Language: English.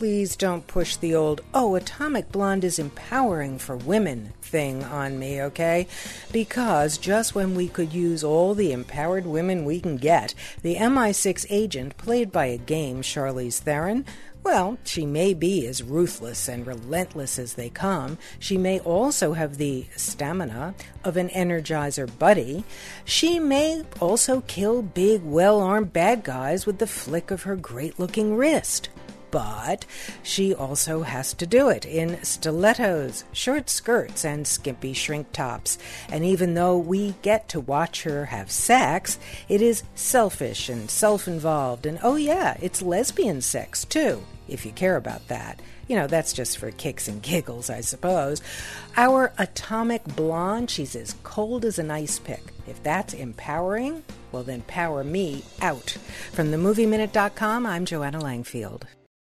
Please don't push the old, oh, Atomic Blonde is empowering for women thing on me, okay? Because just when we could use all the empowered women we can get, the MI6 agent, played by a game Charlize Theron, well, she may be as ruthless and relentless as they come. She may also have the stamina of an Energizer Bunny. She may also kill big, well armed bad guys with the flick of her great looking wrist but she also has to do it in stilettos, short skirts, and skimpy shrink tops. And even though we get to watch her have sex, it is selfish and self involved. And oh, yeah, it's lesbian sex too, if you care about that. You know, that's just for kicks and giggles, I suppose. Our atomic blonde, she's as cold as an ice pick. If that's empowering, well, then power me out. From themovieminute.com, I'm Joanna Langfield.